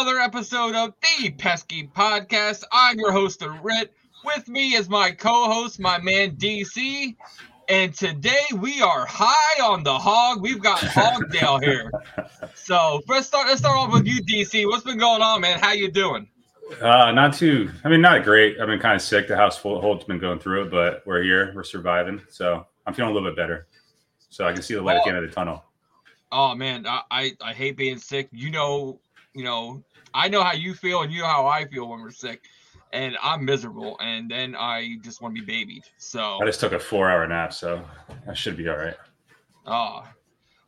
another episode of the Pesky Podcast. I'm your host, Ritt. With me is my co-host, my man DC. And today we are high on the hog. We've got Hogdale here. So let's start. Let's start off with you, DC. What's been going on, man? How you doing? Uh, not too. I mean, not great. I've been kind of sick. The household's been going through it, but we're here. We're surviving. So I'm feeling a little bit better. So I can see the light at the end of the tunnel. Oh man, I, I I hate being sick. You know, you know, I know how you feel, and you know how I feel when we're sick and I'm miserable, and then I just want to be babied. So I just took a four hour nap, so I should be all right. Oh,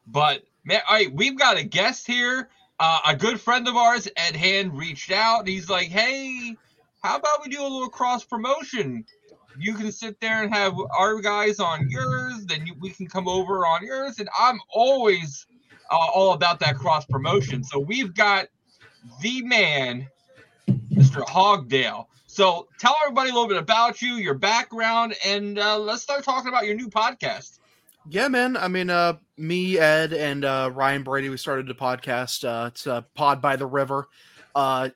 but man, all right, we've got a guest here. Uh, a good friend of ours, Ed Hand, reached out. He's like, "Hey, how about we do a little cross promotion? You can sit there and have our guys on yours, then you, we can come over on yours." And I'm always uh, all about that cross promotion. So we've got the man, Mr. Hogdale. So tell everybody a little bit about you, your background, and uh, let's start talking about your new podcast. Yeah, man. I mean, uh, me, Ed, and uh, Ryan Brady, we started the podcast. Uh, it's uh, Pod by the River. Uh,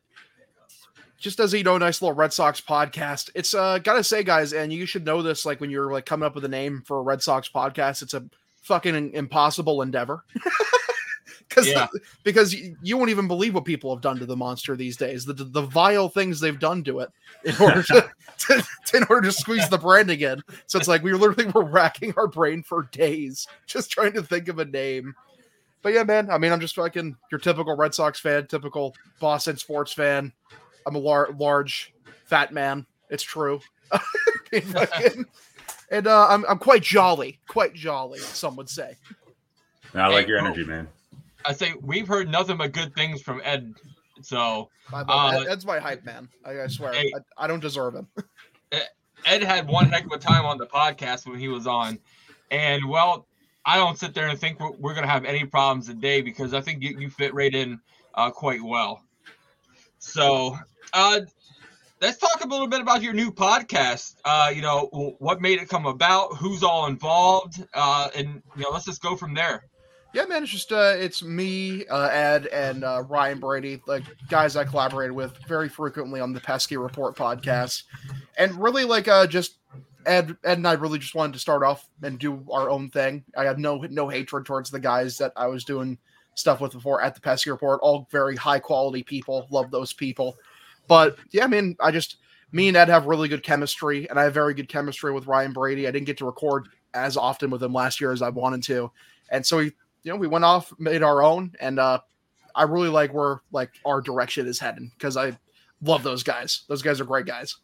just as you know, nice little Red Sox podcast. It's uh, gotta say, guys, and you should know this. Like when you're like coming up with a name for a Red Sox podcast, it's a fucking impossible endeavor. because Yeah. because you, you won't even believe what people have done to the monster these days. The the vile things they've done to it in order to, to, in order to squeeze the brand again. So it's like we literally were racking our brain for days just trying to think of a name. But yeah, man. I mean, I'm just fucking your typical Red Sox fan, typical Boston sports fan. I'm a lar- large, fat man. It's true. And uh, I'm I'm quite jolly, quite jolly. Some would say. I like Hey, your oh. energy, man. I say we've heard nothing but good things from Ed. So Uh, Ed- Ed's my hype man. I, I swear, Hey. I, I don't deserve him. Ed had one heck of a time on the podcast when he was on, and well, I don't sit there and think we're, we're gonna have any problems today because I think you, you fit right in uh, quite well. So, uh, let's talk a little bit about your new podcast. Uh, you know, what made it come about, who's all involved, uh, and you know, let's just go from there. Yeah, man, it's just uh, it's me, uh, Ed, and uh, Ryan Brady, like guys I collaborated with very frequently on the Pesky Report podcast, and really like uh, just Ed, Ed and I really just wanted to start off and do our own thing. I have no no hatred towards the guys that I was doing stuff with before at the Pesky Report. All very high quality people, love those people. But yeah, I mean, I just me and Ed have really good chemistry, and I have very good chemistry with Ryan Brady. I didn't get to record as often with him last year as I wanted to, and so we you know, we went off, made our own, and uh I really like where like our direction is heading because I love those guys. Those guys are great guys.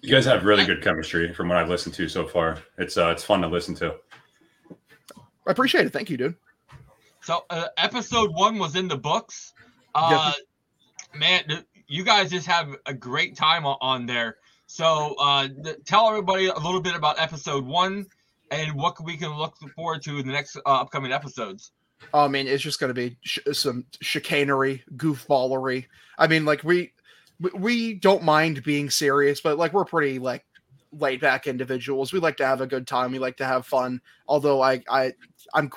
You guys have really good chemistry from what I've listened to so far. It's uh, it's fun to listen to. I appreciate it. Thank you, dude. So, uh, episode one was in the books. Uh, man, you guys just have a great time on there. So, uh, tell everybody a little bit about episode one and what we can look forward to in the next uh, upcoming episodes. I mean, it's just going to be sh- some chicanery, goofballery. I mean, like we we- we don't mind being serious, but like we're pretty like laid back individuals. We like to have a good time. We like to have fun. Although I I I'm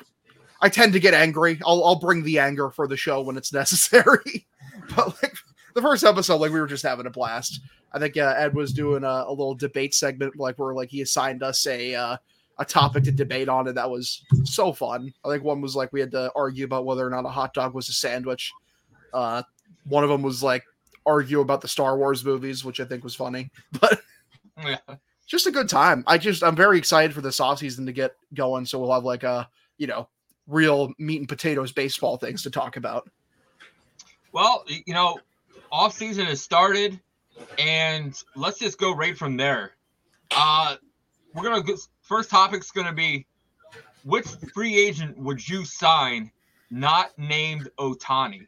I tend to get angry. I'll I'll bring the anger for the show when it's necessary. but like the first episode, like we were just having a blast. I think uh, Ed was doing a, a little debate segment, like where like he assigned us a uh, a topic to debate on, and that was so fun. I think one was like we had to argue about whether or not a hot dog was a sandwich. Uh, one of them was like argue about the Star Wars movies, which I think was funny. But Yeah. just a good time. I just I'm very excited for this off season to get going, so we'll have like a you know real meat and potatoes baseball things to talk about. Well, you know, off season has started, and let's just go right from there. Uh, we're gonna go, first topic's gonna be which free agent would you sign, not named Ohtani?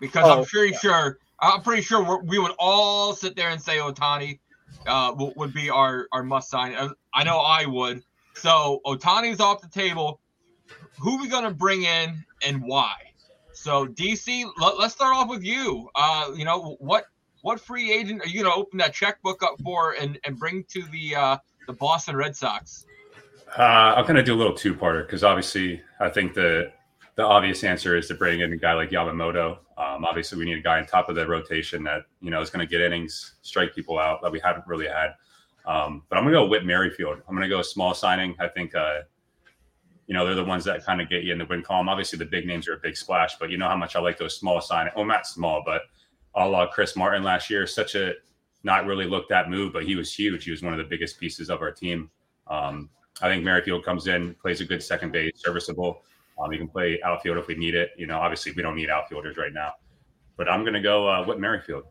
Because I'm Oh, pretty sure I'm pretty sure we're, we would all sit there and say Ohtani uh, would, be our our must sign. Uh, I know I would. So Ohtani's off the table. Who are we going to bring in and why? So DC, let, us start off with you. Uh, you know what what free agent are you going to open that checkbook up for and, and bring to the uh, the Boston Red Sox? Uh, I'm going to do a little two parter because obviously I think the the obvious answer is to bring in a guy like Yamamoto. Um, obviously, we need a guy on top of the rotation that you know is going to get innings, strike people out that we haven't really had. Um, but I'm going to go Whit Merrifield. I'm going to go small signing. I think uh, you know they're the ones that kind of get you in the win column. Obviously, the big names are a big splash, but you know how much I like those small signing. Well, not small, but a la Chris Martin last year. Such a not really looked at move, but he was huge. He was one of the biggest pieces of our team. Um, I think Merrifield comes in, plays a good second base, serviceable. Um, he can play outfield if we need it. You know, obviously we don't need outfielders right now, but I'm going to go uh, with Merrifield.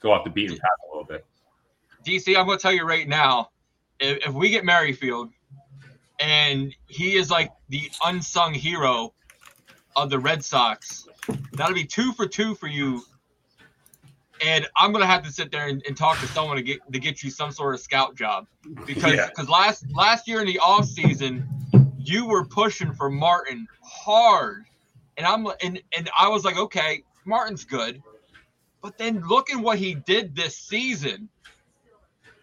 Go off the beaten path a little bit. DC, I'm going to tell you right now, if, if we get Merrifield, and he is like the unsung hero of the Red Sox, that'll be two for two for you. And I'm gonna have to sit there and, and talk to someone to get to get you some sort of scout job because because yeah. last last year in the off season you were pushing for Martin hard, and I'm and and I was like, okay, Martin's good, but then look at what he did this season,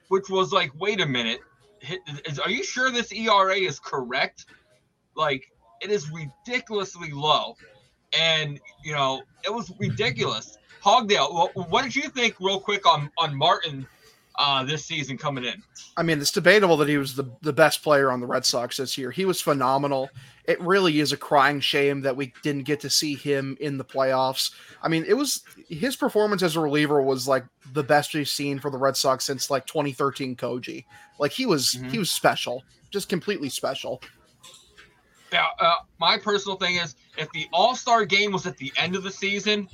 which was like, wait a minute, is, are you sure this ERA is correct? Like, it is ridiculously low, and you know it was ridiculous. Hogdale, what did you think, real quick, on on Martin uh, this season coming in. I mean, it's debatable that he was the, the best player on the Red Sox this year. He was phenomenal. It really is a crying shame that we didn't get to see him in the playoffs. I mean, it was his performance as a reliever was like the best we've seen for the Red Sox since like 2013 Koji. Like he was mm-hmm. he was special, just completely special. Yeah, uh, my personal thing is if the All Star game was at the end of the season,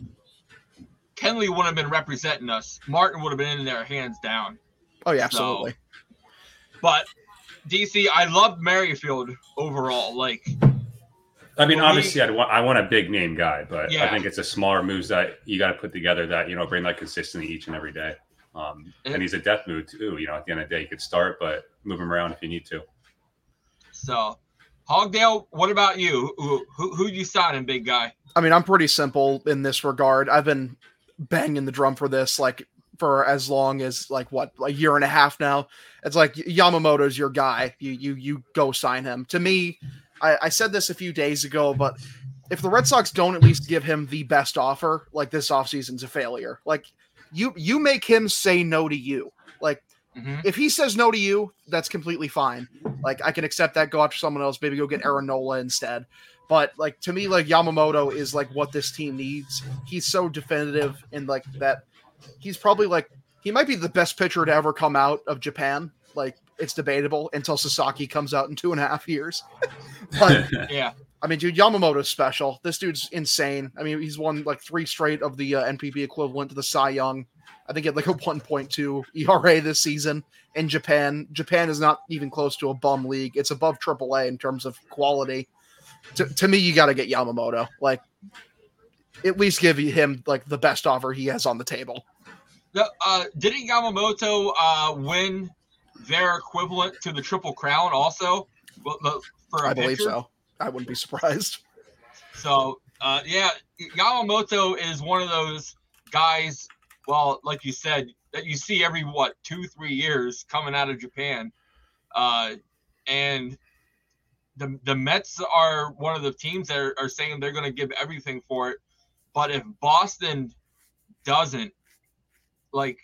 Kenley would have been representing us. Martin would have been in there hands down. Oh yeah, absolutely. So, but DC, I love Merrifield overall. Like, I mean, obviously, i want I want a big name guy, but yeah. I think it's a smaller moves that you got to put together that you know bring that consistency each and every day. Um, and he's a death move too. You know, at the end of the day, you could start, but move him around if you need to. So, Hogdale, what about you? Who who, who you signing, big guy? I mean, I'm pretty simple in this regard. I've been banging the drum for this like for as long as like what a year and a half now. It's like Yamamoto's your guy. You you you go sign him. To me, I, I said this a few days ago, but if the Red Sox don't at least give him the best offer, like this offseason's a failure. Like you you make him say no to you. Like mm-hmm. if he says no to you, that's completely fine. Like I can accept that, go after someone else, maybe go get Aaron Nola instead. But like to me, like Yamamoto is like what this team needs. He's so definitive and like that. He's probably like he might be the best pitcher to ever come out of Japan. Like it's debatable until Sasaki comes out in two and a half years. but yeah, I mean, dude, Yamamoto's special. This dude's insane. I mean, he's won like three straight of the uh, NPB equivalent to the Cy Young. I think he had like a 1.2 ERA this season in Japan. Japan is not even close to a bum league. It's above AAA in terms of quality to, to me, you got to get Yamamoto. Like, at least give him like the best offer he has on the table. uh, didn't Yamamoto uh, win their equivalent to the Triple Crown also? For I believe so. I wouldn't be surprised. So, uh, yeah, Yamamoto is one of those guys. Well, like you said, that you see every what two, three years coming out of Japan, uh, and the the Mets are one of the teams that are, are saying they're going to give everything for it. But if Boston doesn't, like,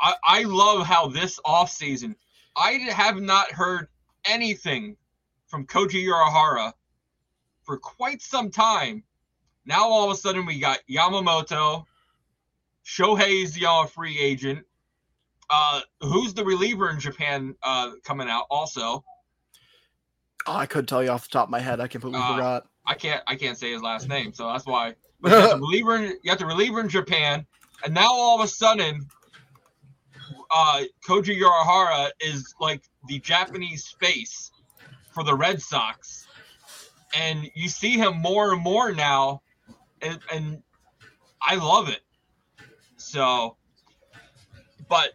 I, I love how this offseason, I have not heard anything from Koji Uehara for quite some time. Now all of a sudden we got Yamamoto, Shohei's the free agent. Uh, who's the reliever in Japan uh, coming out also? Oh, I couldn't tell you off the top of my head. I completely uh, forgot. I can't. I can't say his last name, so that's why. But you, have the reliever in, you have the reliever in Japan, and now all of a sudden, uh, Koji Uehara is like the Japanese face for the Red Sox, and you see him more and more now, and, and I love it. So, but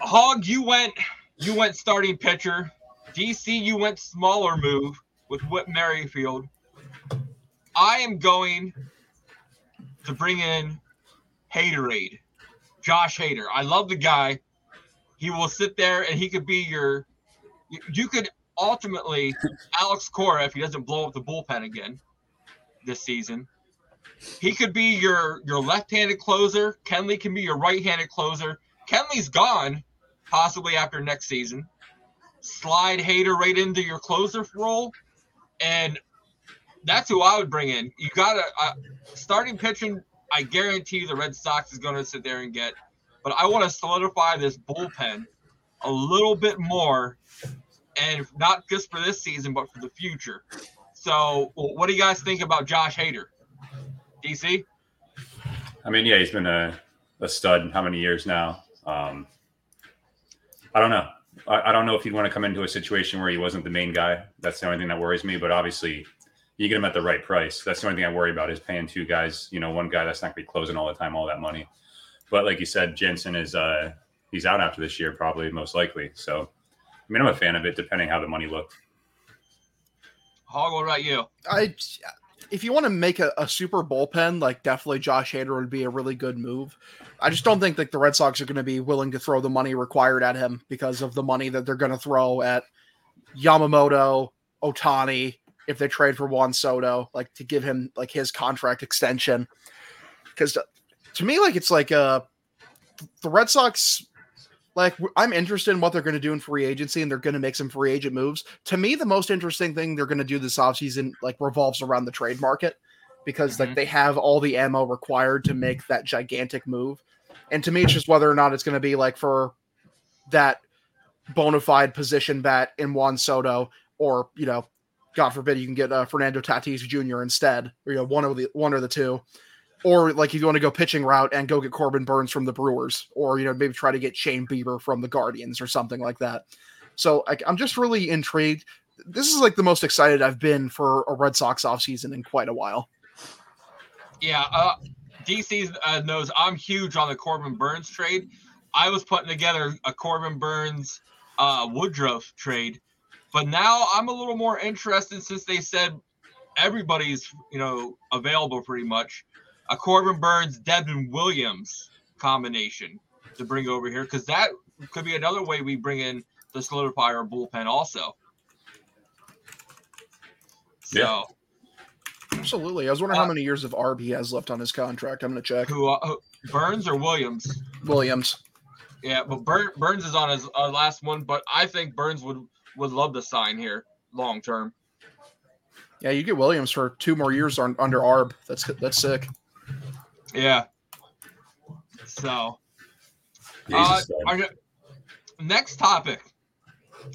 Hog, you went you went starting pitcher DC, you went smaller move with Whit Merrifield. I am going to bring in Haterade, Josh Hader. I love the guy. He will sit there and he could be your. You could ultimately Alex Cora if he doesn't blow up the bullpen again this season. He could be your your left-handed closer. Kenley can be your right-handed closer. Kenley's gone, possibly after next season. Slide Hader right into your closer role, and that's who I would bring in. You got to uh, starting pitching. I guarantee the Red Sox is going to sit there and get, but I want to solidify this bullpen a little bit more, and not just for this season, but for the future. So, what do you guys think about Josh Hader? DC? I mean, yeah, he's been a, a stud how many years now? Um, I don't know. I, I, don't know if he'd want to come into a situation where he wasn't the main guy. That's the only thing that worries me. But obviously, you get him at the right price. That's the only thing I worry about is paying two guys. You know, one guy that's not going to be closing all the time, all that money. But like you said, Jansen is uh, he's out after this year, probably most likely. So, I mean, I'm a fan of it, depending how the money looked. Hog, what about you? I if you want to make a, a, super bullpen, like definitely Josh Hader would be a really good move. I just don't think like the Red Sox are going to be willing to throw the money required at him because of the money that they're going to throw at Yamamoto, Ohtani, if they trade for Juan Soto, like to give him like his contract extension. Because to me, like it's like uh the Red Sox like I'm interested in what they're going to do in free agency and they're going to make some free agent moves. To me, the most interesting thing they're going to do this offseason like revolves around the trade market because mm-hmm. like they have all the ammo required to make that gigantic move. And to me, it's just whether or not it's going to be like for that bona fide position bat in Juan Soto or, you know, God forbid you can get uh, Fernando Tatis Jr. instead, or, you know, one of the one or the two or like if you want to go pitching route and go get Corbin Burnes from the Brewers, or you know maybe try to get Shane Bieber from the Guardians or something like that. So I, am just really intrigued. This is like the most excited I've been for a Red Sox offseason in quite a while. Yeah, uh, DC uh, knows I'm huge on the Corbin Burnes trade. I was putting together a Corbin Burnes uh, Woodruff trade, but now I'm a little more interested since they said everybody's you know available pretty much a Corbin Burnes Devin Williams combination to bring over here because that could be another way we bring in the solidify our bullpen also. So, yeah. absolutely. I was wondering uh, how many years of ARB he has left on his contract. I'm going to check. Who, uh, who, Burnes or Williams? Williams. Yeah, but Burnes is on his uh, last one, but I think Burnes would would love to sign here long term. Yeah, you get Williams for two more years on, under ARB. That's that's sick. Yeah. So, uh, our next topic.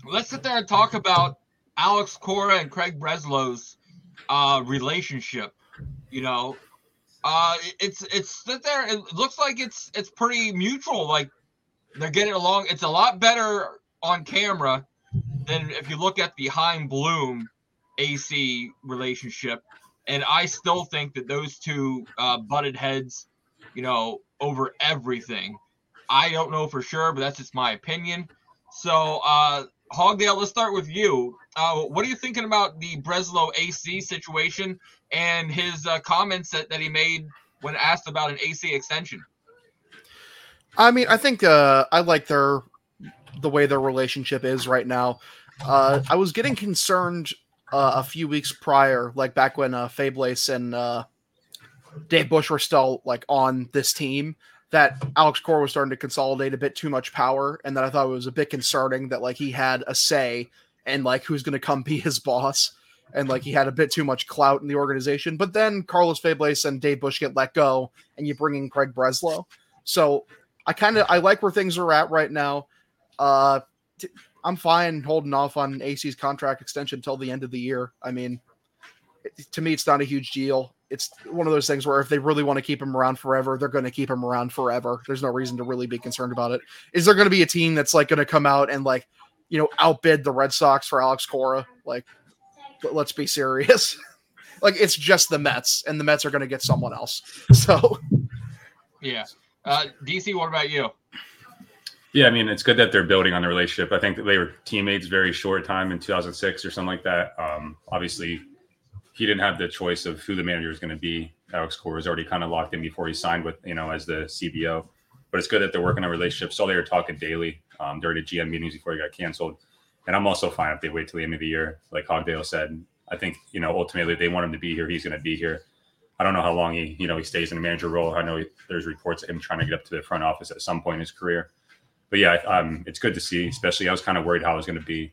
Let's sit there and talk about Alex Cora and Craig Breslow's uh, relationship. You know, uh, it's it's sit there. It looks like it's it's pretty mutual. Like they're getting along. It's a lot better on camera than if you look at the Chaim Bloom AC relationship and I still think that those two uh, butted heads, you know, over everything. I don't know for sure, but that's just my opinion. So, uh, Hogdale, let's start with you. Uh, what are you thinking about the Breslow AC situation and his uh, comments that, that he made when asked about an AC extension? I mean, I think uh, I like their the way their relationship is right now. Uh, I was getting concerned uh, a few weeks prior, like back when uh, Febles and uh, Dave Bush were still like on this team, that Alex Cora was starting to consolidate a bit too much power, and that I thought it was a bit concerning that like he had a say and like who's going to come be his boss, and like he had a bit too much clout in the organization. But then Carlos Febles and Dave Bush get let go, and you bring in Craig Breslow. So I kind of I like where things are at right now. Uh, t- I'm fine holding off on AC's contract extension until the end of the year. I mean, to me, it's not a huge deal. It's one of those things where if they really want to keep him around forever, they're going to keep him around forever. There's no reason to really be concerned about it. Is there going to be a team that's like going to come out and like, you know, outbid the Red Sox for Alex Cora? Like, let's be serious. like, it's just the Mets, and the Mets are going to get someone else. So, yeah. Uh, DC, what about you? Yeah, I mean, it's good that they're building on the relationship. I think that they were teammates very short time in 2006 or something like that. Um, obviously, he didn't have the choice of who the manager was going to be. Alex Cora was already kind of locked in before he signed with, you know, as the CBO. But it's good that they're working on relationships. So they were talking daily um, during the GM meetings before he got canceled. And I'm also fine if they wait till the end of the year. Like Hogdale said, I think, you know, ultimately they want him to be here. He's going to be here. I don't know how long he, you know, he stays in a manager role. I know he, there's reports of him trying to get up to the front office at some point in his career. But yeah, um, it's good to see. Especially, I was kind of worried how I was going to be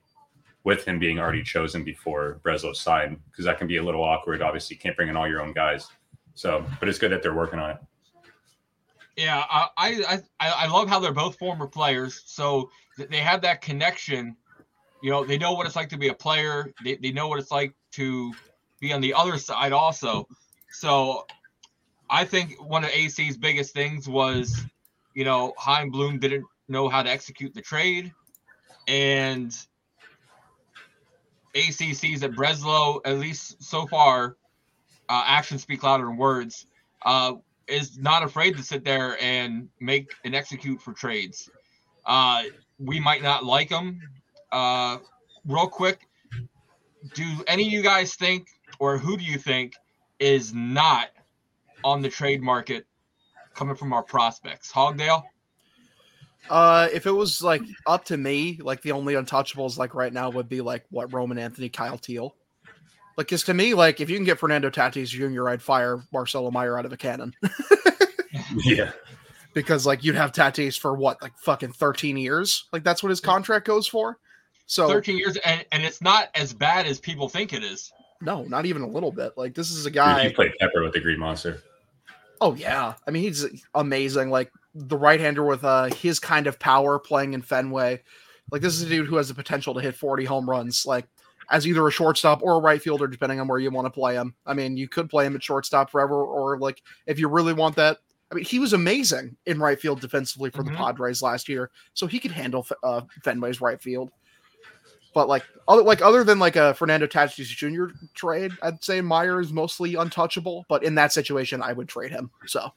with him being already chosen before Breslow signed because that can be a little awkward. Obviously, you can't bring in all your own guys. So, but it's good that they're working on it. Yeah, I I I love how they're both former players, so they have that connection. You know, they know what it's like to be a player. They they know what it's like to be on the other side also. So, I think one of AC's biggest things was, you know, Chaim Bloom didn't know how to execute the trade, and ACCs at Breslow, at least so far, uh, actions speak louder than words. Uh, is not afraid to sit there and make and execute for trades. Uh, we might not like them. Uh, real quick, do any of you guys think, or who do you think, is not on the trade market coming from our prospects? Hogdale. Uh, if it was like up to me, like the only untouchables like right now would be like what Roman Anthony, Kyle Teel. Like, cause to me, like if you can get Fernando Tatis Jr., I'd fire Marcelo Meyer out of a cannon. yeah. Because like you'd have Tatis for what, like fucking 13 years? Like that's what his contract goes for. So 13 years, and, and it's not as bad as people think it is. No, not even a little bit. Like this is a guy. He played Pepper with the Green Monster. Oh yeah, I mean he's amazing. Like the right hander with uh his kind of power playing in Fenway. Like this is a dude who has the potential to hit 40 home runs, like as either a shortstop or a right fielder, depending on where you want to play him. I mean, you could play him at shortstop forever, or like if you really want that. I mean, he was amazing in right field defensively for mm-hmm. the Padres last year, so he could handle uh, Fenway's right field. But like other like other than like a Fernando Tatis Jr. trade, I'd say Meyer is mostly untouchable. But in that situation, I would trade him. So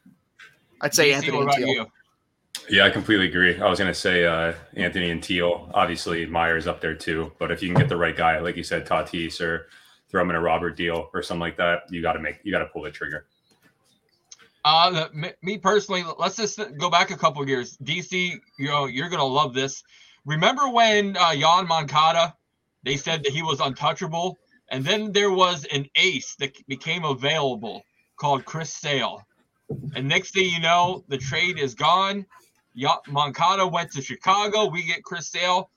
I'd say Anthony and Teel. Yeah, I completely agree. I was going to say uh, Anthony and Teel. Obviously, Meyer's up there too. But if you can get the right guy, like you said, Tatis or throw him in a Robert deal or something like that, you got to make you got to pull the trigger. Uh, me personally, let's just go back a couple years. DC, you know, you're gonna love this. Remember when uh, Yoan Moncada, they said that he was untouchable, and then there was an ace that became available called Chris Sale, and next thing you know, the trade is gone. Moncada went to Chicago. We get Chris Sale.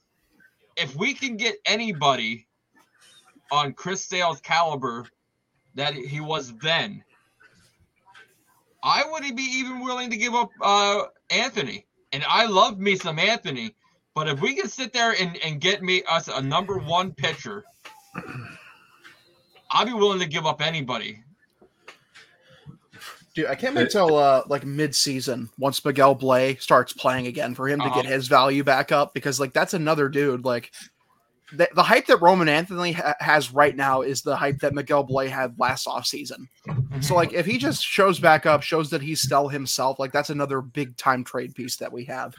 If we can get anybody on Chris Sale's caliber that he was then, I wouldn't be even willing to give up uh, Anthony. And I love me some Anthony. But if we can sit there and, and get me us a number one pitcher, I'd be willing to give up anybody. Dude, I can't wait till uh, like mid-season once Miguel Bleis starts playing again for him to uh-huh. get his value back up because like that's another dude like the, the hype that Roman Anthony ha- has right now is the hype that Miguel Bleis had last offseason. So like if he just shows back up, shows that he's still himself, like that's another big time trade piece that we have.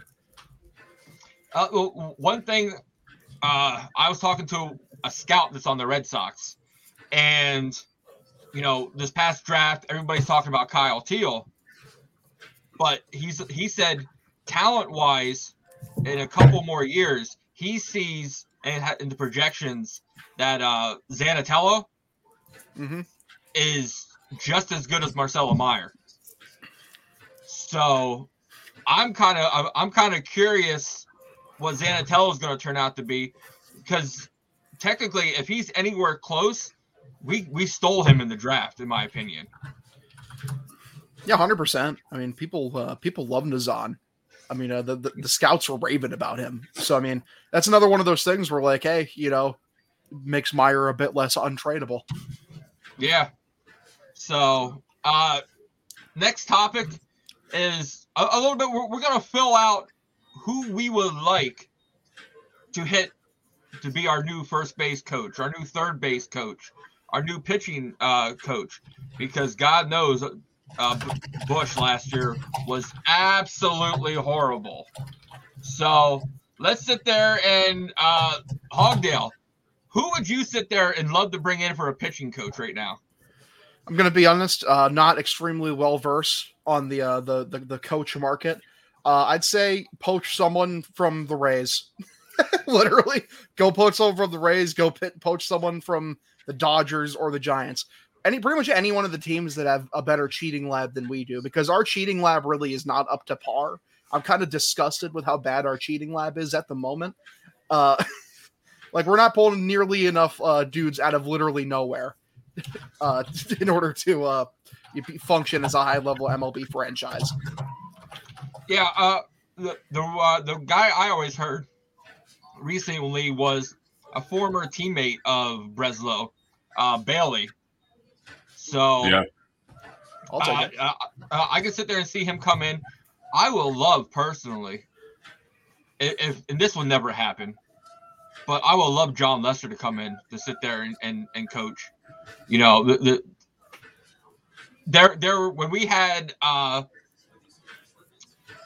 Uh, well, one thing uh, I was talking to a scout that's on the Red Sox, and you know, this past draft, everybody's talking about Kyle Teel, but he's he said talent wise, in a couple more years, he sees and in the projections that uh Zanetello mm-hmm. is just as good as Marcelo Meyer. So I'm kind of I'm kind of curious what Zanetello is going to turn out to be because technically, if he's anywhere close, we we stole him in the draft, in my opinion. Yeah, hundred percent. I mean, people uh, people love Nazzan. I mean, uh, the, the, the scouts were raving about him. So I mean, that's another one of those things where like, hey, you know, makes Meyer a bit less untradeable. Yeah. So uh next topic is a, a little bit. We're, we're gonna fill out who we would like to hit to be our new first base coach, our new third base coach, our new pitching uh, coach because God knows uh, Bush last year was absolutely horrible. So let's sit there and uh, Hogdale. Who would you sit there and love to bring in for a pitching coach right now? I'm gonna be honest, uh, not extremely well versed on the, uh, the the the coach market. Uh, I'd say poach someone from the Rays. Literally, go poach someone from the Rays. Go pit, poach someone from the Dodgers or the Giants. Any pretty much any one of the teams that have a better cheating lab than we do, because our cheating lab really is not up to par. I'm kind of disgusted with how bad our cheating lab is at the moment. Uh, like we're not pulling nearly enough uh, dudes out of literally nowhere uh, in order to uh, function as a high level MLB franchise. Yeah, uh, the the uh, the guy I always heard recently was a former teammate of Breslow, uh, Bailey. So Yeah. I'll take uh, it. uh, uh, I can sit there and see him come in. I will love personally, if, if and this will never happen, but I will love Jon Lester to come in to sit there and, and, and coach. You know, the, the there there when we had uh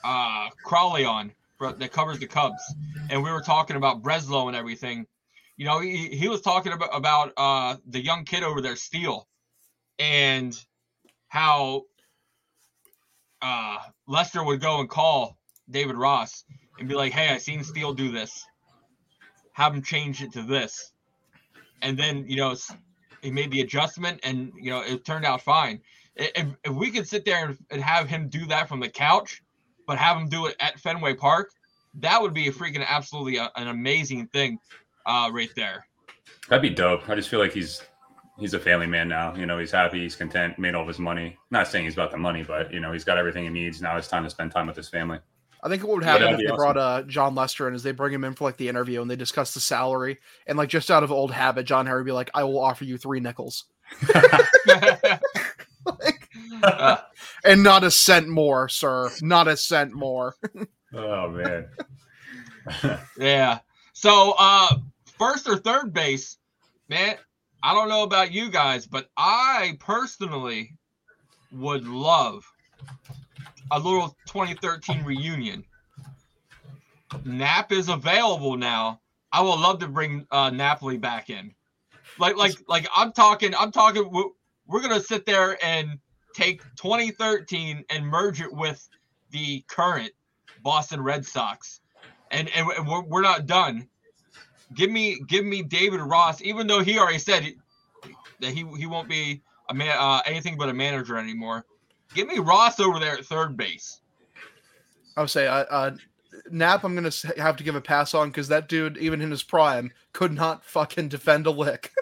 uh Crawley on for, that covers the Cubs, and we were talking about Breslow and everything. You know, he, he was talking about about uh the young kid over there, Steele, and how uh, Lester would go and call David Ross and be like, "Hey, I seen Steele do this. Have him change it to this." And then you know he made the adjustment, and you know it turned out fine. If, if we could sit there and, and have him do that from the couch, but have him do it at Fenway Park, that would be a freaking absolutely a, an amazing thing, uh, right there. That'd be dope. I just feel like he's he's a family man now. You know, he's happy, he's content, made all of his money. Not saying he's about the money, but you know, he's got everything he needs. Now it's time to spend time with his family. I think what would happen that'd if be they brought uh, Jon Lester in is they bring him in for like the interview and they discuss the salary and like just out of old habit, John Henry would be like, "I will offer you three nickels Like, Uh, and not a cent more, sir, not a cent more." Oh man. Yeah. So uh first or third base, man, I don't know about you guys, but I personally would love a little 2013 reunion. Nap is available now. I would love to bring uh Napoli back in. Like like like I'm talking I'm talking we're, we're going to sit there and take 2013 and merge it with the current Boston Red Sox and and we're, we're not done. Give me give me David Ross, even though he already said that he he won't be a man uh, anything but a manager anymore. Give me Ross over there at third base. I would say, uh, uh, Nap, I'm gonna have to give a pass on because that dude, even in his prime, could not fucking defend a lick.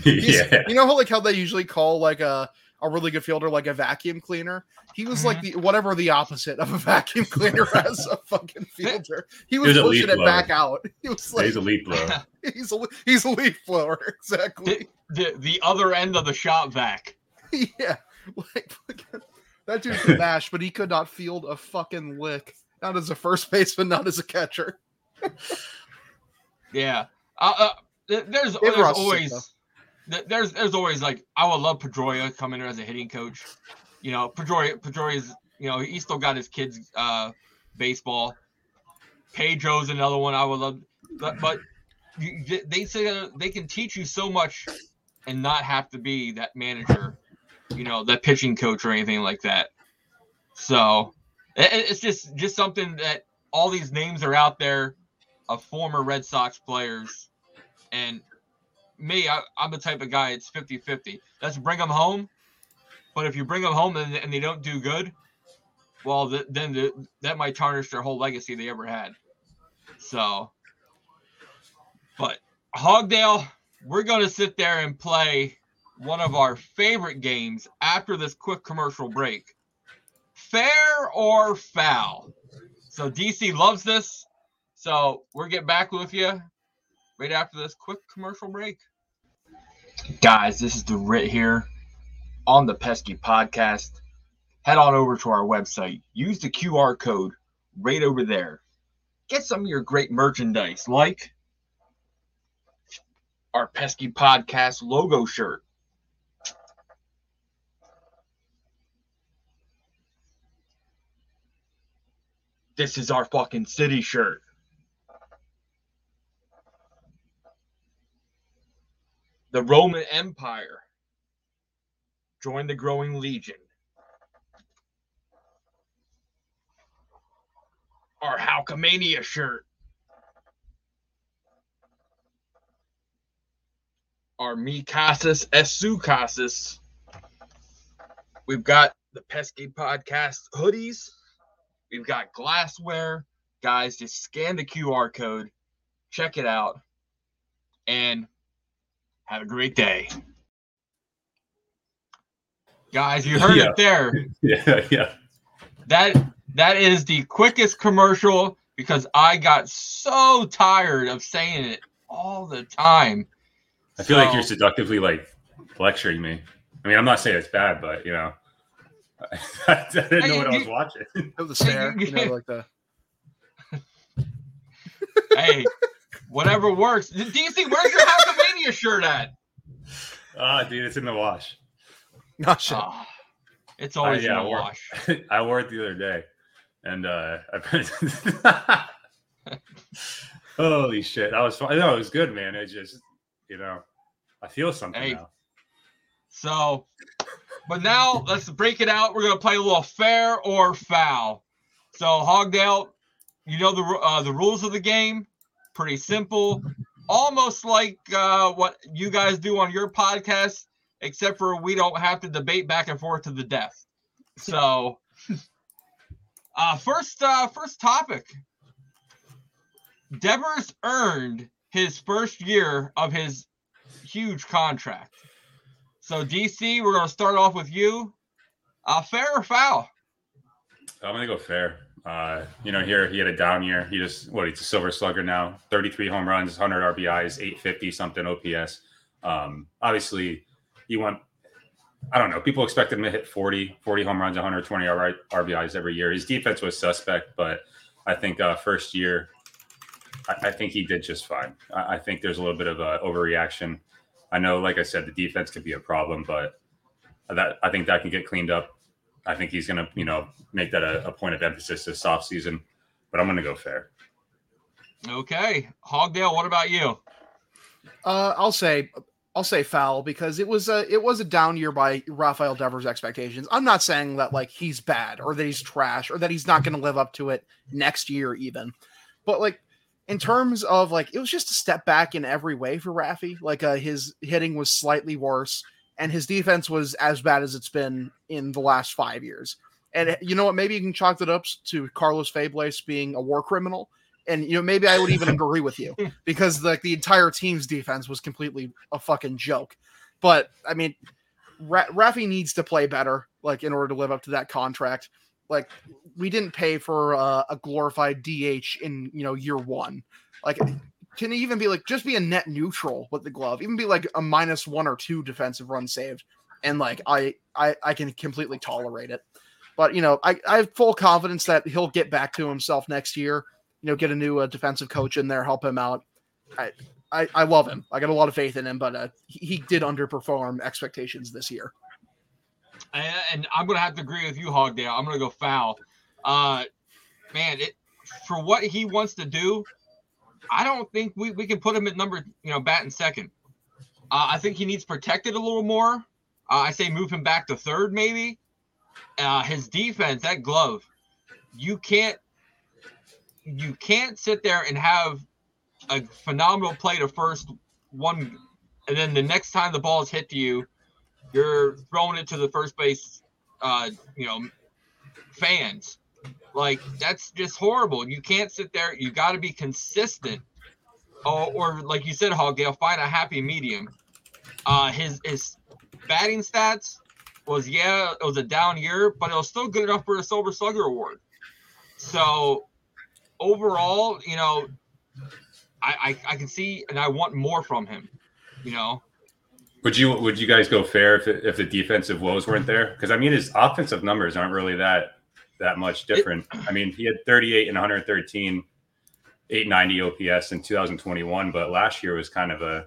Yeah. You know how like how they usually call like a a really good fielder like a vacuum cleaner. He was like the whatever the opposite of a vacuum cleaner as a fucking fielder. He was was pushing leaf it back out. He was like He's a leaf blower. he's a he's a leaf blower exactly. The the other end of the shop vac. yeah, like fucking- that dude could mash, but he could not field a fucking lick. Not as a first baseman, not as a catcher. Yeah. Uh, uh, there's there's Ross is sick, always th- there's there's always like I would love Pedroia coming in as a hitting coach. You know, Pedroia Pedroia's you know he still got his kids uh baseball. Pedro's another one I would love, but, but you, they- say they can teach you so much and not have to be that manager, you know, that pitching coach or anything like that. So it, it- it's just just something that all these names are out there of former Red Sox players. And me, I, I'm the type of guy, it's 50 50. Let's bring them home. But if you bring them home and, and they don't do good, well, th- then the, that might tarnish their whole legacy they ever had. So, but Hogdale, we're going to sit there and play one of our favorite games after this quick commercial break. Fair or foul? So DC loves this. So we're getting back with you right after this quick commercial break. Guys, this is the Ritt here on the Pesky Podcast. Head on over to our website. Use the QR code right over there. Get some of your great merchandise, like our Pesky Podcast logo shirt. This is our fucking city shirt. The Roman Empire joined the growing legion. Our Hulkamania shirt. Our Mikasis Esukasis. We've got the Pesky Podcast hoodies. We've got glassware. Guys, just scan the QR code, check it out, and have a great day. Guys, you heard Yeah. it there. Yeah, yeah. That that is the quickest commercial because I got so tired of saying it all the time. I feel like you're seductively like lecturing me. I mean, I'm not saying it's bad, but you know, I didn't know what I was watching. Oh, the stare, you know, like the hey, whatever works. DC, where's your Hulkamania shirt at? Ah, dude, it's in the wash. not shit. Oh, it's always Uh, yeah, in the we're- wash. I wore it the other day, and uh, I holy shit, that was fun. No, it was good, man. It just, you know, I feel something Hey. now. So, but now let's break it out. We're gonna play a little fair or foul. So Hogdale, you know the uh, the rules of the game. Pretty simple, almost like uh, what you guys do on your podcast, except for we don't have to debate back and forth to the death. So, uh, first uh, first topic. Devers earned his first year of his huge contract. So DC, we're gonna start off with you. Uh, fair or foul? I'm gonna go fair. Uh, you know, here he had a down year. He just what he's a silver slugger now. 33 home runs, 100 RBIs, 850 something OPS. Um, obviously, he went. I don't know. People expect him to hit 40, 40 home runs, 120 R- RBIs every year. His defense was suspect, but I think uh, first year, I, I think he did just fine. I, I think there's a little bit of a overreaction. I know, like I said, the defense could be a problem, but that I think that can get cleaned up I think he's going to, you know, make that a, a point of emphasis this offseason. But I'm going to go fair. Okay, Hogdale. What about you? Uh, I'll say I'll say foul because it was a it was a down year by Rafael Devers' expectations. I'm not saying that like he's bad or that he's trash or that he's not going to live up to it next year even, but like in terms of like it was just a step back in every way for Rafi. Like uh, his hitting was slightly worse and his defense was as bad as it's been in the last five years. And you know what? Maybe you can chalk it up to Carlos Febles being a war criminal. And you know, maybe I would even agree with you because like the entire team's defense was completely a fucking joke. But I mean, Ra- Rafi needs to play better, like in order to live up to that contract. Like we didn't pay for uh, a glorified DH in you know year one. Like, can even be like just be a net neutral with the glove, even be like a minus one or two defensive run saved, and like I I I can completely tolerate it. But you know, I, I have full confidence that he'll get back to himself next year. You know, get a new uh, defensive coach in there, help him out. I, I I love him. I got a lot of faith in him, but uh, he, he did underperform expectations this year. And, I'm gonna have to agree with you, Hogdale. I'm gonna go foul. Uh, man, it for what he wants to do, I don't think we, we can put him at number, you know, bat in second. Uh, I think he needs protected a little more. Uh, I say move him back to third, maybe. Uh, his defense, that glove, you can't you can't sit there and have a phenomenal play to first one, and then the next time the ball is hit to you, you're throwing it to the first base, uh, you know, fans. Like that's just horrible. You can't sit there. You got to be consistent, or, or like you said, Hogdale, find a happy medium. Uh, his his batting stats was yeah, it was a down year, but it was still good enough for a Silver Slugger award. So overall, you know, I, I I can see and I want more from him. You know, Would you would you guys go fair if, if the defensive woes weren't there? Because I mean, his offensive numbers aren't really that that much different. I mean, he had 38 and 113, 890 OPS in 2021, but last year was kind of a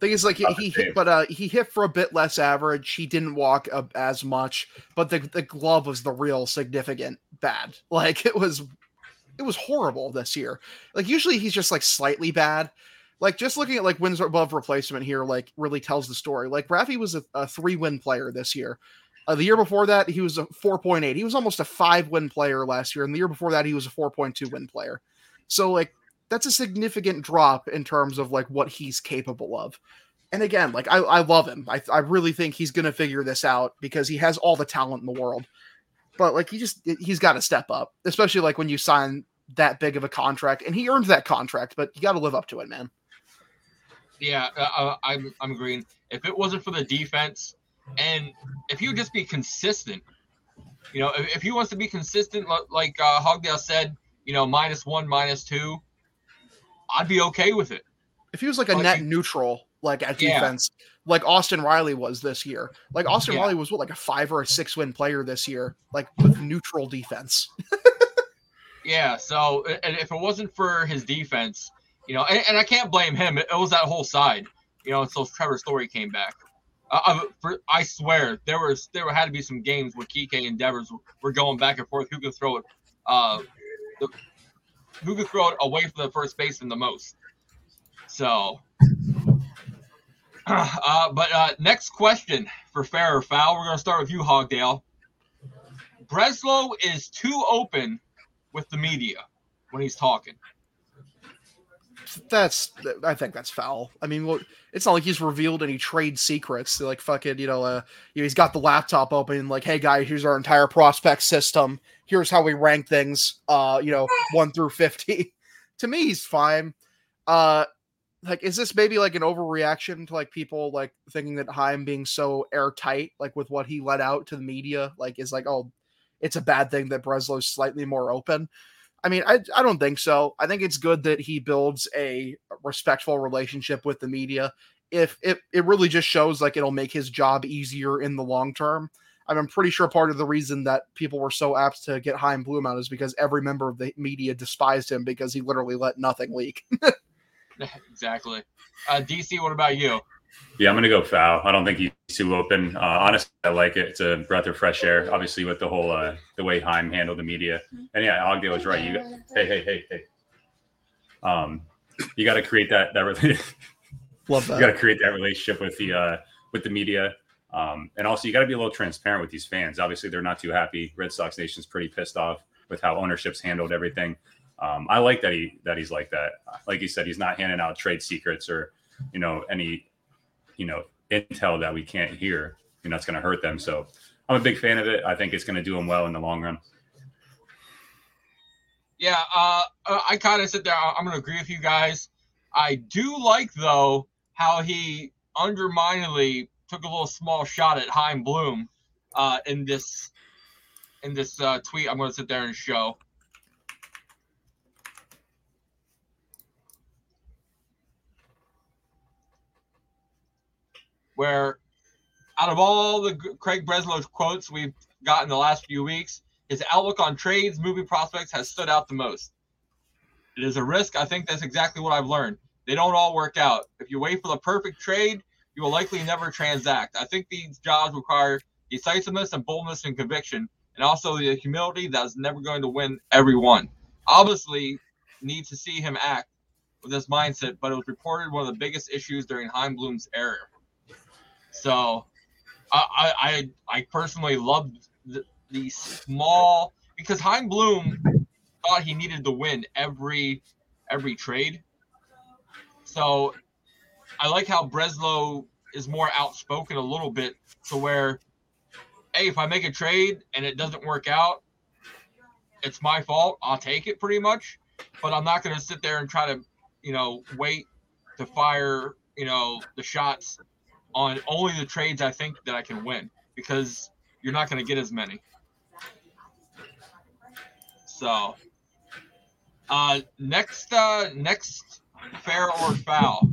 Thing is, like he, he hit, but uh, he hit for a bit less average. He didn't walk uh, as much, but the the glove was the real significant bad. Like it was it was horrible this year. Like usually he's just like slightly bad. Like just looking at like wins above replacement here, like really tells the story. Like Rafi was a, a three win player this year. Uh, the year before that, he was a 4.8. He was almost a five win player last year. And the year before that, he was a 4.2 win player. So, like, that's a significant drop in terms of like what he's capable of. And again, like, I, I love him. I, I really think he's going to figure this out because he has all the talent in the world. But, like, he just, he's got to step up, especially like when you sign that big of a contract. And he earned that contract, but you got to live up to it, man. Yeah, uh, uh, I'm, I'm agreeing. If it wasn't for the defense, and if you just be consistent, you know, if, if he wants to be consistent, like uh, Hogdale said, you know, minus one, minus two, I'd be okay with it. If he was like a net neutral, like at defense, yeah. like Austin Riley was this year. Like Austin yeah. Riley was what, like a five or a six win player this year, like with neutral defense. yeah. So, and if it wasn't for his defense, you know, and, and I can't blame him. It, it was that whole side, you know, until Trevor Story came back. Uh, for, I swear there was there had to be some games where Kike and Devers were going back and forth who could throw it, uh, the, who could throw it away from the first baseman the most. So, uh, but uh, next question for fair or foul, we're gonna start with you, Hogdale. Breslow is too open with the media when he's talking that's I think that's foul. I mean, it's not like he's revealed any trade secrets. Like fucking, you know, uh, he's got the laptop open, like, hey guys, here's our entire prospect system. Here's how we rank things. Uh, you know, one through fifty. to me, he's fine. Uh, like, is this maybe like an overreaction to like people like thinking that Chaim being so airtight, like with what he let out to the media, like is like, oh, it's a bad thing that Breslow's slightly more open. I mean, I, I don't think so. I think it's good that he builds a respectful relationship with the media. If it, it really just shows like it'll make his job easier in the long term. I'm pretty sure part of the reason that people were so apt to get Chaim Bloom out is because every member of the media despised him because he literally let nothing leak. exactly. Uh, DC, what about you? Yeah, I'm going to go foul. I don't think he's too open. Uh, honestly, I like it. It's a breath of fresh air. Obviously, with the whole uh, the way Chaim handled the media, and yeah, Ogdale was right. You got, hey, hey, hey, hey. Um, you got to create that that Love that. You got to create that relationship with the uh, with the media, um, and also you got to be a little transparent with these fans. Obviously, they're not too happy. Red Sox Nation's pretty pissed off with how ownership's handled everything. Um, I like that he that he's like that. Like he said, he's not handing out trade secrets or you know any you know intel that we can't hear, you know, it's going to hurt them. So I'm a big fan of it. I think it's going to do them well in the long run. Yeah, uh, uh I kind of sit there. I'm going to agree with you guys. I do like though how he underminingly took a little small shot at Chaim Bloom uh, in this in this uh, tweet. I'm going to sit there and show. Where out of all the Craig Breslow quotes we've gotten the last few weeks, his outlook on trades, moving prospects has stood out the most. It is a risk. I think that's exactly what I've learned. They don't all work out. If you wait for the perfect trade, you will likely never transact. I think these jobs require decisiveness and boldness and conviction, and also the humility that is never going to win every one. Obviously, need to see him act with this mindset, but it was reported one of the biggest issues during Chaim Bloom's era. So I I I personally loved the, the small because Chaim Bloom thought he needed to win every every trade. So I like how Breslow is more outspoken a little bit to where hey, if I make a trade and it doesn't work out, it's my fault. I'll take it pretty much. But I'm not gonna sit there and try to, you know, wait to fire, you know, the shots on only the trades I think that I can win because you're not going to get as many. So, uh, next, uh, next fair or foul,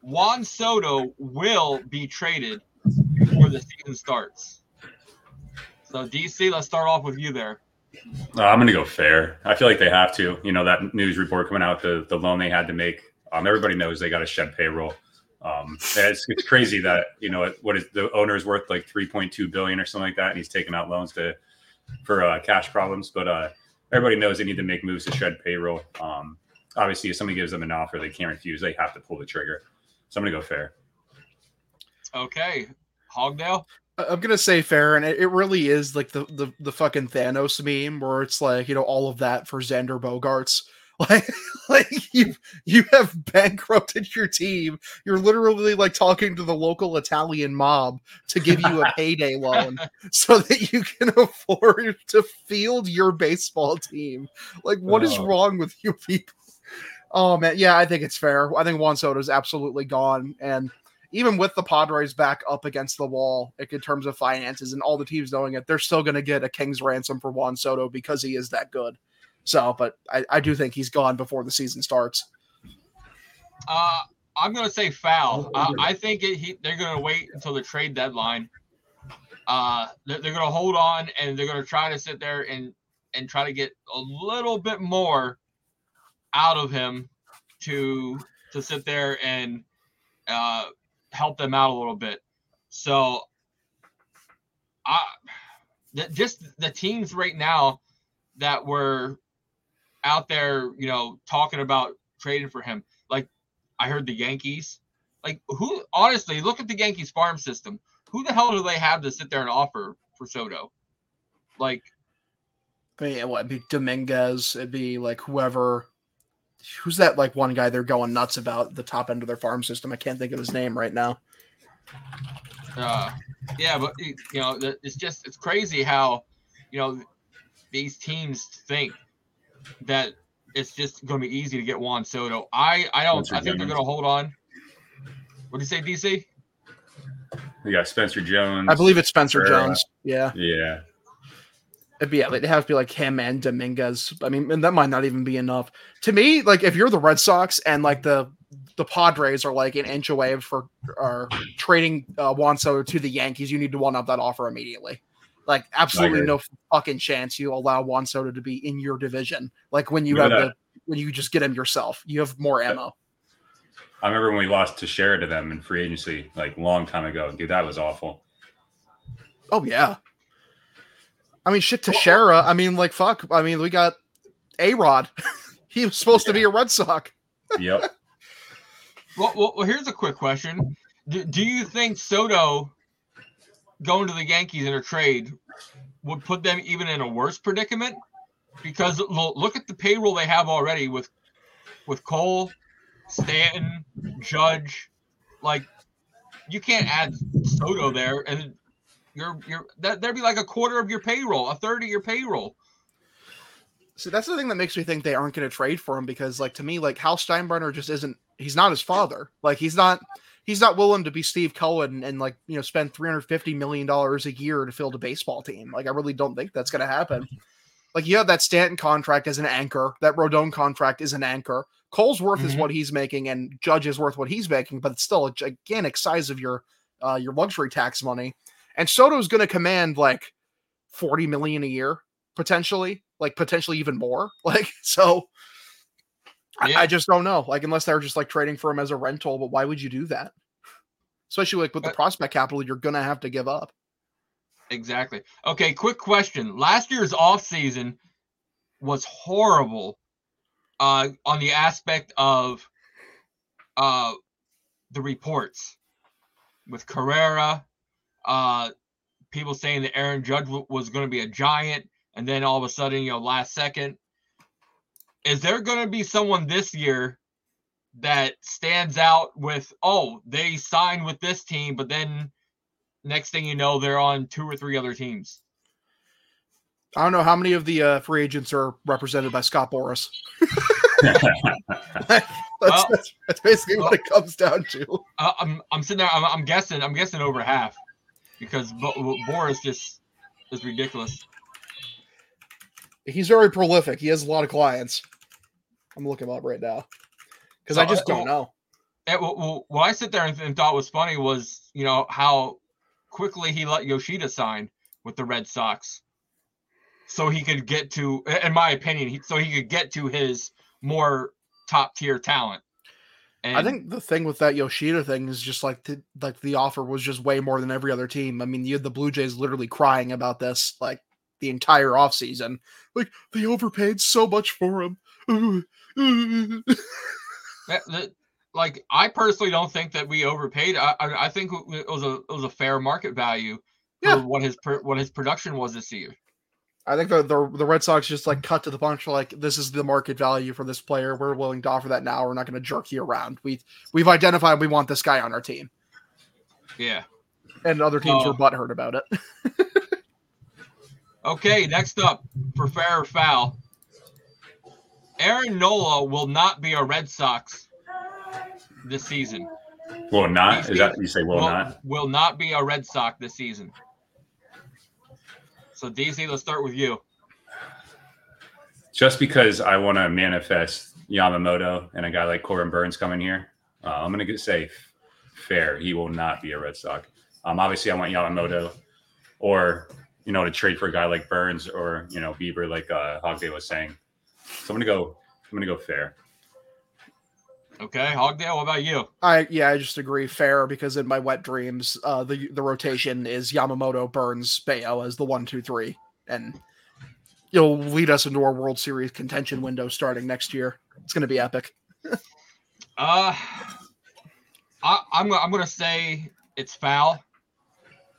Juan Soto will be traded before the season starts. So, DC, let's start off with you there. Uh, I'm going to go fair. I feel like they have to. You know, that news report coming out, the, the loan they had to make. Um, everybody knows they got to shed payroll. Um, it's, it's crazy that you know what is the owner is worth like 3.2 billion or something like that, and he's taking out loans to for uh, cash problems. But uh, everybody knows they need to make moves to shed payroll. Um, obviously, if somebody gives them an offer they can't refuse, they have to pull the trigger. So I'm gonna go fair. Okay, Hogdale. I- I'm gonna say fair, and it, it really is like the, the the fucking Thanos meme where it's like you know all of that for Xander Bogaerts. Like, like you you have bankrupted your team. You're literally like talking to the local Italian mob to give you a payday loan so that you can afford to field your baseball team. Like, what is Oh. wrong with you people? Oh man, yeah, I think it's fair. I think Juan Soto is absolutely gone, and even with the Padres back up against the wall, like in terms of finances and all the teams knowing it, they're still going to get a king's ransom for Juan Soto because he is that good. So, but I, I do think he's gone before the season starts. Uh, I'm gonna say foul. Uh, I think it, he, they're gonna wait until the trade deadline. Uh, they're, they're gonna hold on and they're gonna try to sit there and and try to get a little bit more out of him to to sit there and uh, help them out a little bit. So, I th- just the teams right now that were out there, you know, talking about trading for him. Like I heard the Yankees. Like who honestly, look at the Yankees farm system. Who the hell do they have to sit there and offer for Soto? Like I mean, what, it'd be Dominguez, it'd be like whoever. Who's that like one guy they're going nuts about the top end of their farm system? I can't think of his name right now. uh yeah, but you know, it's just it's crazy how, you know, these teams think that it's just going to be easy to get Juan Soto. I I don't Spencer I think they're going to hold on. What do you say, DC? We got Spencer Jones. I believe it's Spencer Herrera. Jones. Yeah. Yeah. It'd be yeah, it'd have to be like him and Dominguez. I mean, and that might not even be enough. To me, like if you're the Red Sox and like the the Padres are like an inch away for are trading uh, Juan Soto to the Yankees, you need to one up that offer immediately. Like absolutely no fucking chance you allow Juan Soto to be in your division. Like when you Yeah, have that- the when you just get him yourself, you have more ammo. I remember when we lost Teixeira to them in free agency, like long time ago. Dude, that was awful. Oh yeah. I mean, shit Teixeira. I mean, like fuck. I mean, we got A Rod. he was supposed to be a Red Sox. Yep. Well, well, well here's a quick question. Do, do you think Soto going to the Yankees in a trade would put them even in a worse predicament? Because look at the payroll they have already with with Cole, Stanton, Judge. Like you can't add Soto there, and you're you're that there'd be like a quarter of your payroll, a third of your payroll. See, that's the thing that makes me think they aren't going to trade for him because, like, to me, like Hal Steinbrenner just isn't. He's not his father. Like, he's not. He's not willing to be Steve Cohen and like you know spend three hundred fifty million dollars a year to field a baseball team. Like, I really don't think that's going to happen. Like, you have that Stanton contract as an anchor. That Rodon contract is an anchor. Cole's worth is Mhm. what he's making, and Judge is worth what he's making, but it's still a gigantic size of your uh, your luxury tax money. And Soto's going to command like forty million a year potentially, like potentially even more. Like so, Yeah. I, just don't know. Like unless they're just like trading for him as a rental, but why would you do that? Especially like with the prospect capital, you're gonna have to give up. Exactly. Okay, quick question. Last year's offseason was horrible uh, on the aspect of uh, the reports with Correa, uh, people saying that Aaron Judge w- was going to be a giant, and then all of a sudden, you know, last second. Is there going to be someone this year that stands out with, oh, they signed with this team, but then next thing you know, they're on two or three other teams? I don't know how many of the uh, free agents are represented by Scott Boras. that's, Well- that's, that's basically what it comes down to. Uh, I'm I'm sitting there. I'm, I'm guessing. I'm guessing over half, because Bo- Boras just is ridiculous. He's very prolific. He has a lot of clients. I'm looking him up right now because I just don't know. And what, what- what I sit there and, and thought was funny was, you know, how quickly he let Yoshida sign with the Red Sox, so he could get to, in my opinion, he, so he could get to his more top tier talent. And I think the thing with that Yoshida thing is just like the, like the offer was just way more than every other team. I mean, you had the Blue Jays literally crying about this like the entire offseason. Like they overpaid so much for him. Like I personally don't think that we overpaid. I I, I think it was a it was a fair market value yeah. what his what his production was this year. I think the, the, the Red Sox just like cut to the punch. Like this is the market value for this player. We're willing to offer that now. We're not going to jerk you around. We we've identified we want this guy on our team. Yeah, and other teams uh, were butthurt about it. okay, next up for fair or foul, Aaron Nola will not be a Red Sox this season. Will not? Is that you say will, will not? Will not be a Red Sox this season. So DC, let's start with you. Just because I want to manifest Yamamoto and a guy like Corbin Burnes coming here, uh, I'm going to get safe. fair. He will not be a Red Sox. Um, obviously, I want Yamamoto, or you know, to trade for a guy like Burnes or you know Bieber, like uh, Hogday was saying. So I'm gonna go. I'm gonna go fair. Okay, Hogdale, what about you? I yeah, I just agree fair because in my wet dreams, uh the the rotation is Yamamoto, Burnes, Bello as the one, two, three. And it'll lead us into our World Series contention window starting next year. It's gonna be epic. uh I, I'm I'm gonna say it's foul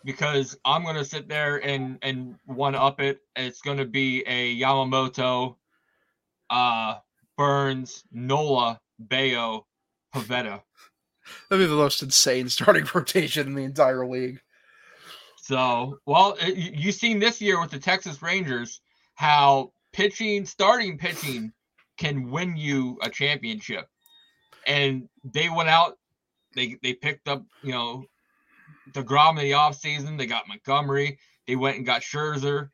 because I'm gonna sit there and and one up it. It's gonna be a Yamamoto, uh Burnes, Nola Bello, Pivetta. That'd be the most insane starting rotation in the entire league. So, well, you've seen this year with the Texas Rangers how pitching, starting pitching, can win you a championship. And they went out, they they picked up, you know, DeGrom in the offseason. They got Montgomery. They went and got Scherzer.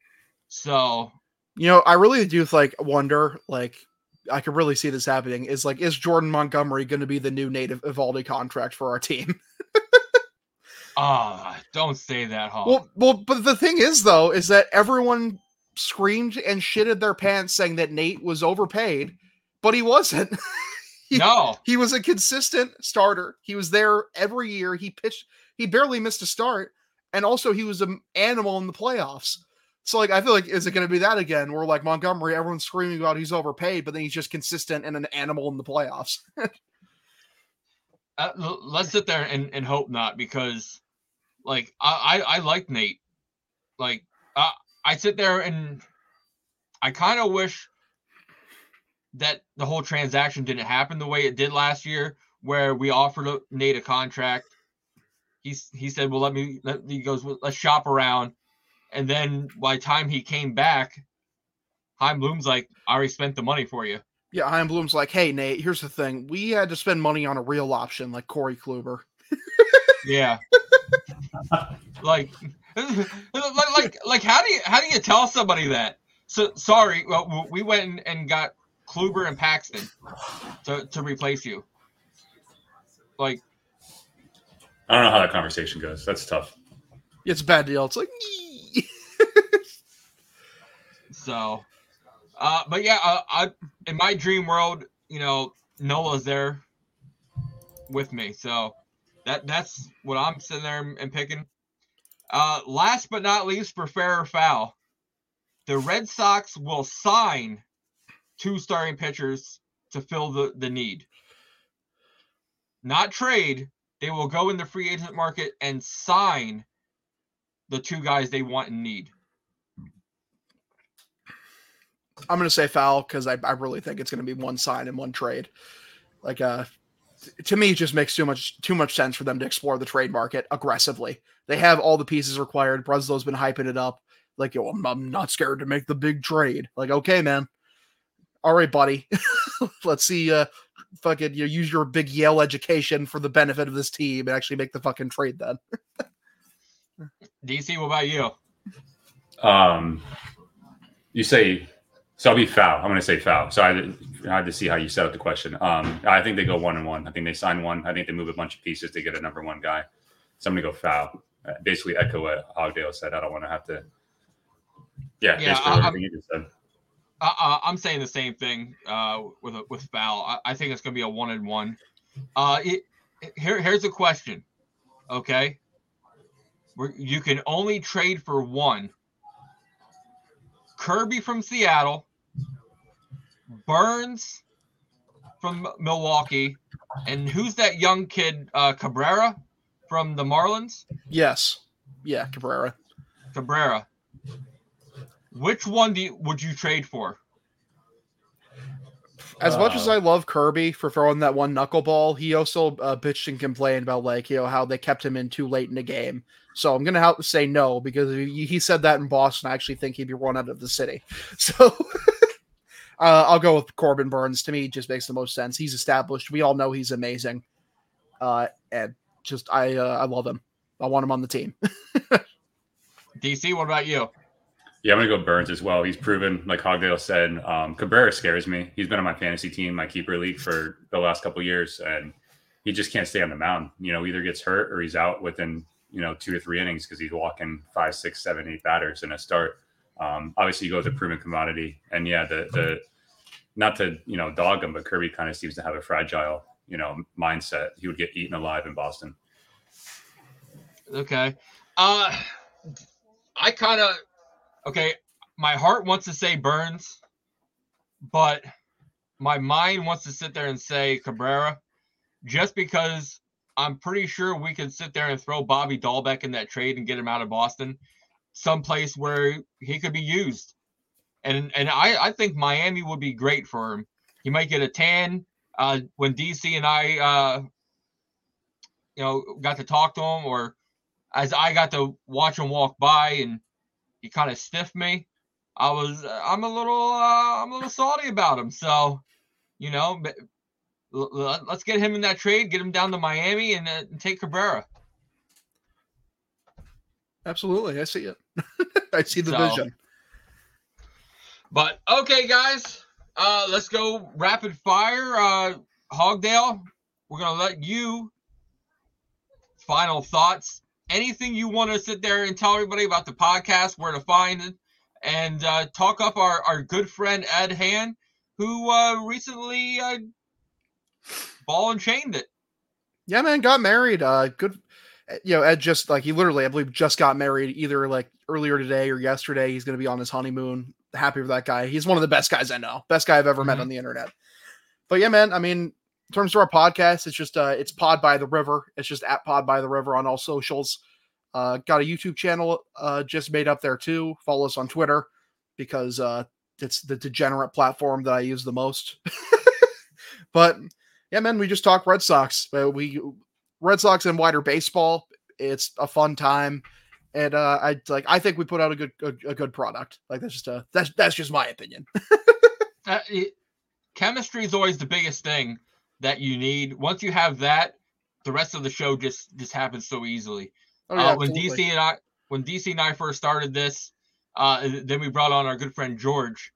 So, you know, I really do like wonder, like I could really see this happening is like, is Jordan Montgomery going to be the new native Eovaldi contract for our team? Ah, uh, don't say that, Hall. Well, well, but the thing is, though, is that everyone screamed and shitted their pants saying that Nate was overpaid, but he wasn't. he, no, he was a consistent starter. He was there every year. He pitched. He barely missed a start, and also he was an animal in the playoffs. So like I feel like is it going to be that again? Where like Montgomery, everyone's screaming about he's overpaid, but then he's just consistent and an animal in the playoffs. uh, let's sit there and, and hope not, because like I I, I like Nate. Like uh, I sit there and I kind of wish that the whole transaction didn't happen the way it did last year, where we offered Nate a contract. He's he said, "Well, let me." Let, he goes, "Let's shop around." And then by the time he came back, Chaim Bloom's like, I already spent the money for you. Yeah, Chaim Bloom's like, hey, Nate, here's the thing. We had to spend money on a real option like Corey Kluber. yeah. like, like, like, like, how do you, how do you tell somebody that? So sorry, well, we went and got Kluber and Paxton to, to replace you. Like, I don't know how that conversation goes. That's tough. It's a bad deal. It's like, So, uh, but yeah, uh, I in my dream world, you know, Nola's there with me. So that that's what I'm sitting there and picking. Uh, last but not least, for fair or foul, the Red Sox will sign two starting pitchers to fill the, the need. Not trade. They will go in the free agent market and sign the two guys they want and need. I'm going to say foul because I, I really think it's going to be one sign and one trade. Like, uh, to me, it just makes too much too much sense for them to explore the trade market aggressively. They have all the pieces required. Breslow's been hyping it up. Like, yo, I'm, I'm not scared to make the big trade. Like, okay, man. All right, buddy. Let's see. Uh, fucking, you know, use your big Yale education for the benefit of this team and actually make the fucking trade. Then. DC, what about you? Um, you say so I'll be foul. I'm going to say foul. So I, I had to see how you set up the question. Um, I think they go one and one. I think they sign one. I think they move a bunch of pieces to get a number one guy. So I'm going to go foul. Uh, basically, echo what Hogdale said. I don't want to have to. Yeah, yeah I'm, uh, I'm saying the same thing uh, with a, with foul. I, I think it's going to be a one and one. Uh, it, here, here's a question. Okay, you can only trade for one Kirby from Seattle, Burnes from Milwaukee, and who's that young kid, uh, Cabrera from the Marlins? Yes. Yeah, Cabrera. Cabrera. Which one do you, would you trade for? As much Uh. as I love Kirby for throwing that one knuckleball, he also uh, bitched and complained about like you know how they kept him in too late in the game. So I'm gonna have to say no because he, he said that in Boston. I actually think he'd be run out of the city. So uh, I'll go with Corbin Burnes. To me, it just makes the most sense. He's established. We all know he's amazing, uh, and just I uh, I love him. I want him on the team. DC, what about you? Yeah, I'm gonna go Burnes as well. He's proven, like Hogdale said, um, Cabrera scares me. He's been on my fantasy team, my keeper league for the last couple years, and he just can't stay on the mound. You know, either gets hurt or he's out within you know two or three innings because he's walking five, six, seven, eight batters in a start. Um, obviously, he goes a proven commodity, and yeah, the the not to you know dog him, but Kirby kind of seems to have a fragile you know mindset. He would get eaten alive in Boston. Okay. Uh I kind of okay, my heart wants to say Burnes, but my mind wants to sit there and say Cabrera just because I'm pretty sure we could sit there and throw Bobby Dalbec in that trade and get him out of Boston, someplace where he could be used. And and I, I think Miami would be great for him. He might get a tan. Uh, when DC and I, uh, you know, got to talk to him, or as I got to watch him walk by and he kind of stiffed me, I was I'm a little uh, I'm a little salty about him. So, you know, but l- l- let's get him in that trade, get him down to Miami, and, uh, and take Cabrera. Absolutely, I see it. I see the So- vision. But okay, guys, uh, let's go rapid fire. Uh, Hogdale, we're gonna let you final thoughts. Anything you want to sit there and tell everybody about the podcast, where to find it, and uh, talk up our, our good friend Ed Han, who uh, recently uh, ball and chained it. Yeah, man, got married. Uh, good. You know, Ed just like he literally, I believe, just got married either like earlier today or yesterday. He's going to be on his honeymoon. Happy for that guy. He's one of the best guys I know. Best guy I've ever met Mhm. on the internet. But yeah, man. I mean, in terms of our podcast, it's just uh, it's Pod by the River. It's just at Pod by the River on all socials. Uh, got a YouTube channel uh just made up there too. Follow us on Twitter because uh it's the degenerate platform that I use the most. but yeah, man, we just talk Red Sox. Uh, we Red Sox and wider baseball. It's a fun time, and uh, I like. I think we put out a good a, a good product. Like that's just a that's that's just my opinion. Uh, it, chemistry is always the biggest thing that you need. Once you have that, the rest of the show just just happens so easily. Oh, uh, when absolutely. DC and I when DC and I first started this, uh, then we brought on our good friend George.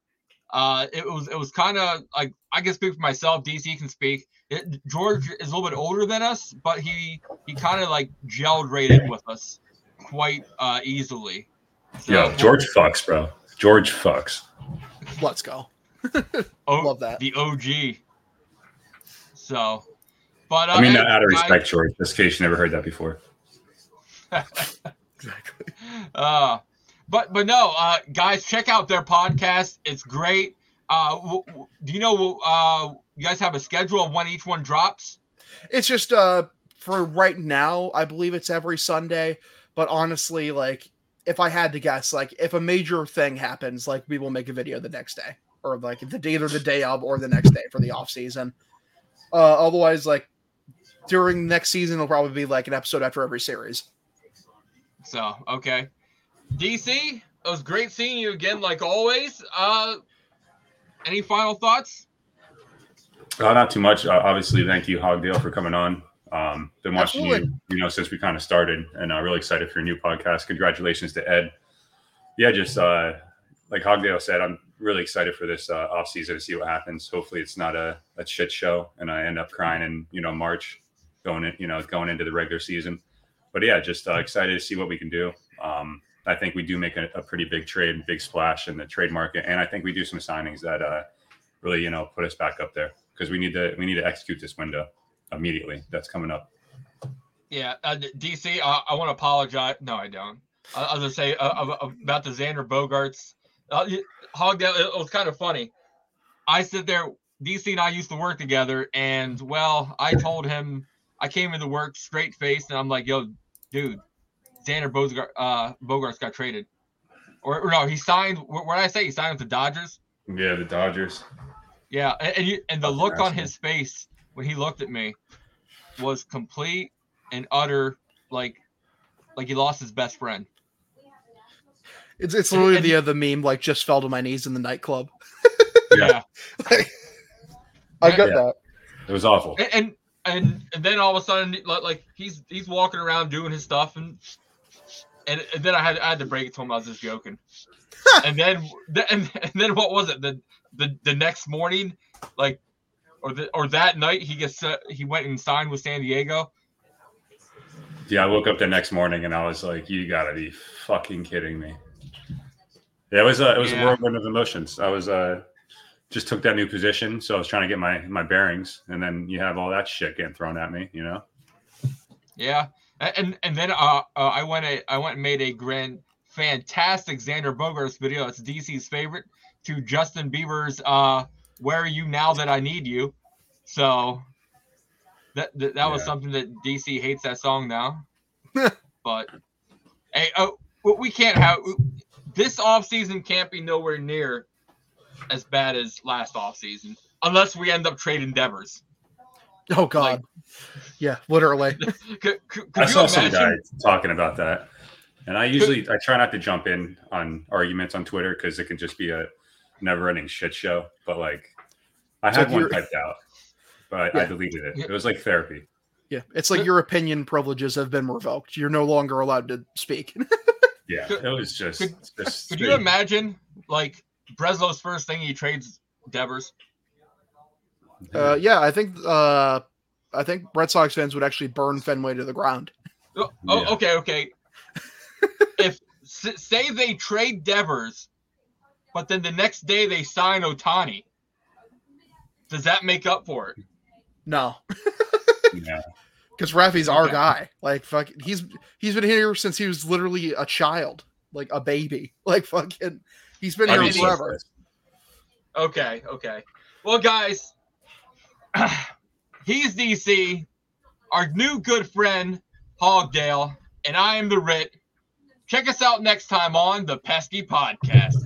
Uh, it was it was kind of like I can speak for myself. DC can speak. It, George is a little bit older than us, but he he kind of like gelled right in with us quite uh, easily. So, Yo, George fucks, bro. George fucks. let's go. oh, love that. the OG. So, but uh, I mean hey, out of guys- respect, George, just in case you never heard that before. Exactly. Uh, but but no, uh, guys, check out their podcast. It's great. Uh, w- w- do you know? Uh, you guys have a schedule of when each one drops? It's just uh for right now, I believe it's every Sunday. But honestly, like if I had to guess, like if a major thing happens, like we will make a video the next day, or like the day either the day of or the next day for the off season. Uh, otherwise, like during next season, it'll probably be like an episode after every series. So okay, DC, it was great seeing you again, like always. Uh, any final thoughts? Uh, not too much. Uh, obviously, thank you, Hogdale, for coming on. Um, been watching Absolutely. you, you know, since we kind of started, and uh, really excited for your new podcast. Congratulations to Ed. Yeah, just uh, like Hogdale said, I'm really excited for this uh, off season to see what happens. Hopefully, it's not a, a shit show, and I end up crying in you know March, going in, you know, going into the regular season. But yeah, just uh, excited to see what we can do. Um, I think we do make a, a pretty big trade, big splash in the trade market, and I think we do some signings that uh, really, you know, put us back up there because we need to we need to execute this window immediately. That's coming up. Yeah, uh, DC, uh, I want to apologize. No, I don't. I, I was gonna say uh, about the Xander Bogaerts. Uh, Hog, it was kind of funny. I sit there. DC and I used to work together, and well, I told him I came into work straight faced, and I'm like, "Yo, dude, Xander Bogart, uh, Bogaerts got traded, or, or no, he signed. What did I say? He signed with the Dodgers. Yeah, the Dodgers. Yeah, and and, you, and the look on his face when he looked at me was complete and utter like like he lost his best friend. It's it's literally and- the other meme like just fell to my knees in the nightclub. Yeah. Yeah. I get Yeah. that. It was awful. and, and and and then all of a sudden like, like he's he's walking around doing his stuff and and, and then I had I had to break it to him I was just joking. and then and, and then what was it the the the next morning like or the or that night he gets uh, he went and signed with San Diego. Yeah, I woke up the next morning and I was like, "You gotta be fucking kidding me." Yeah, it was a it was Yeah. a whirlwind of emotions. I was uh just took that new position, so I was trying to get my my bearings, and then you have all that shit getting thrown at me. You know? Yeah, and and then uh, uh I went a I went and made a grand fantastic Xander Bogaerts video. It's DC's favorite to Justin Bieber's uh "Where Are You Now That I Need You." So that that, that was something that DC hates that song now. but hey, oh, we- we can't have this off season can't be nowhere near as bad as last off season unless we end up trading Devers. Oh god. Like- yeah, literally. Could, could, could I you saw some imagine? guy talking about that, and I usually I try not to jump in on arguments on Twitter because it can just be a never-ending shit show. But like, I had like one you're- typed out, but I, I deleted it. It was like therapy. Yeah. It's like your opinion privileges have been revoked. You're no longer allowed to speak. Yeah, Could- it was just could- just. Could you imagine, like Breslow's first thing he trades Devers? uh yeah, I think uh I think Red Sox fans would actually burn Fenway to the ground. Oh, oh, Yeah. okay, okay. if say they trade Devers, but then the next day they sign Ohtani, does that make up for it? No. Yeah, Because Rafi's our guy. Like fuck he's he's been here since he was literally a child. Like a baby. Like fucking he's been I'd here forever. Okay, okay. Well, guys, he's DC, our new good friend Hogdale, and I am the Ritt. Check us out next time on the Pesky Podcast.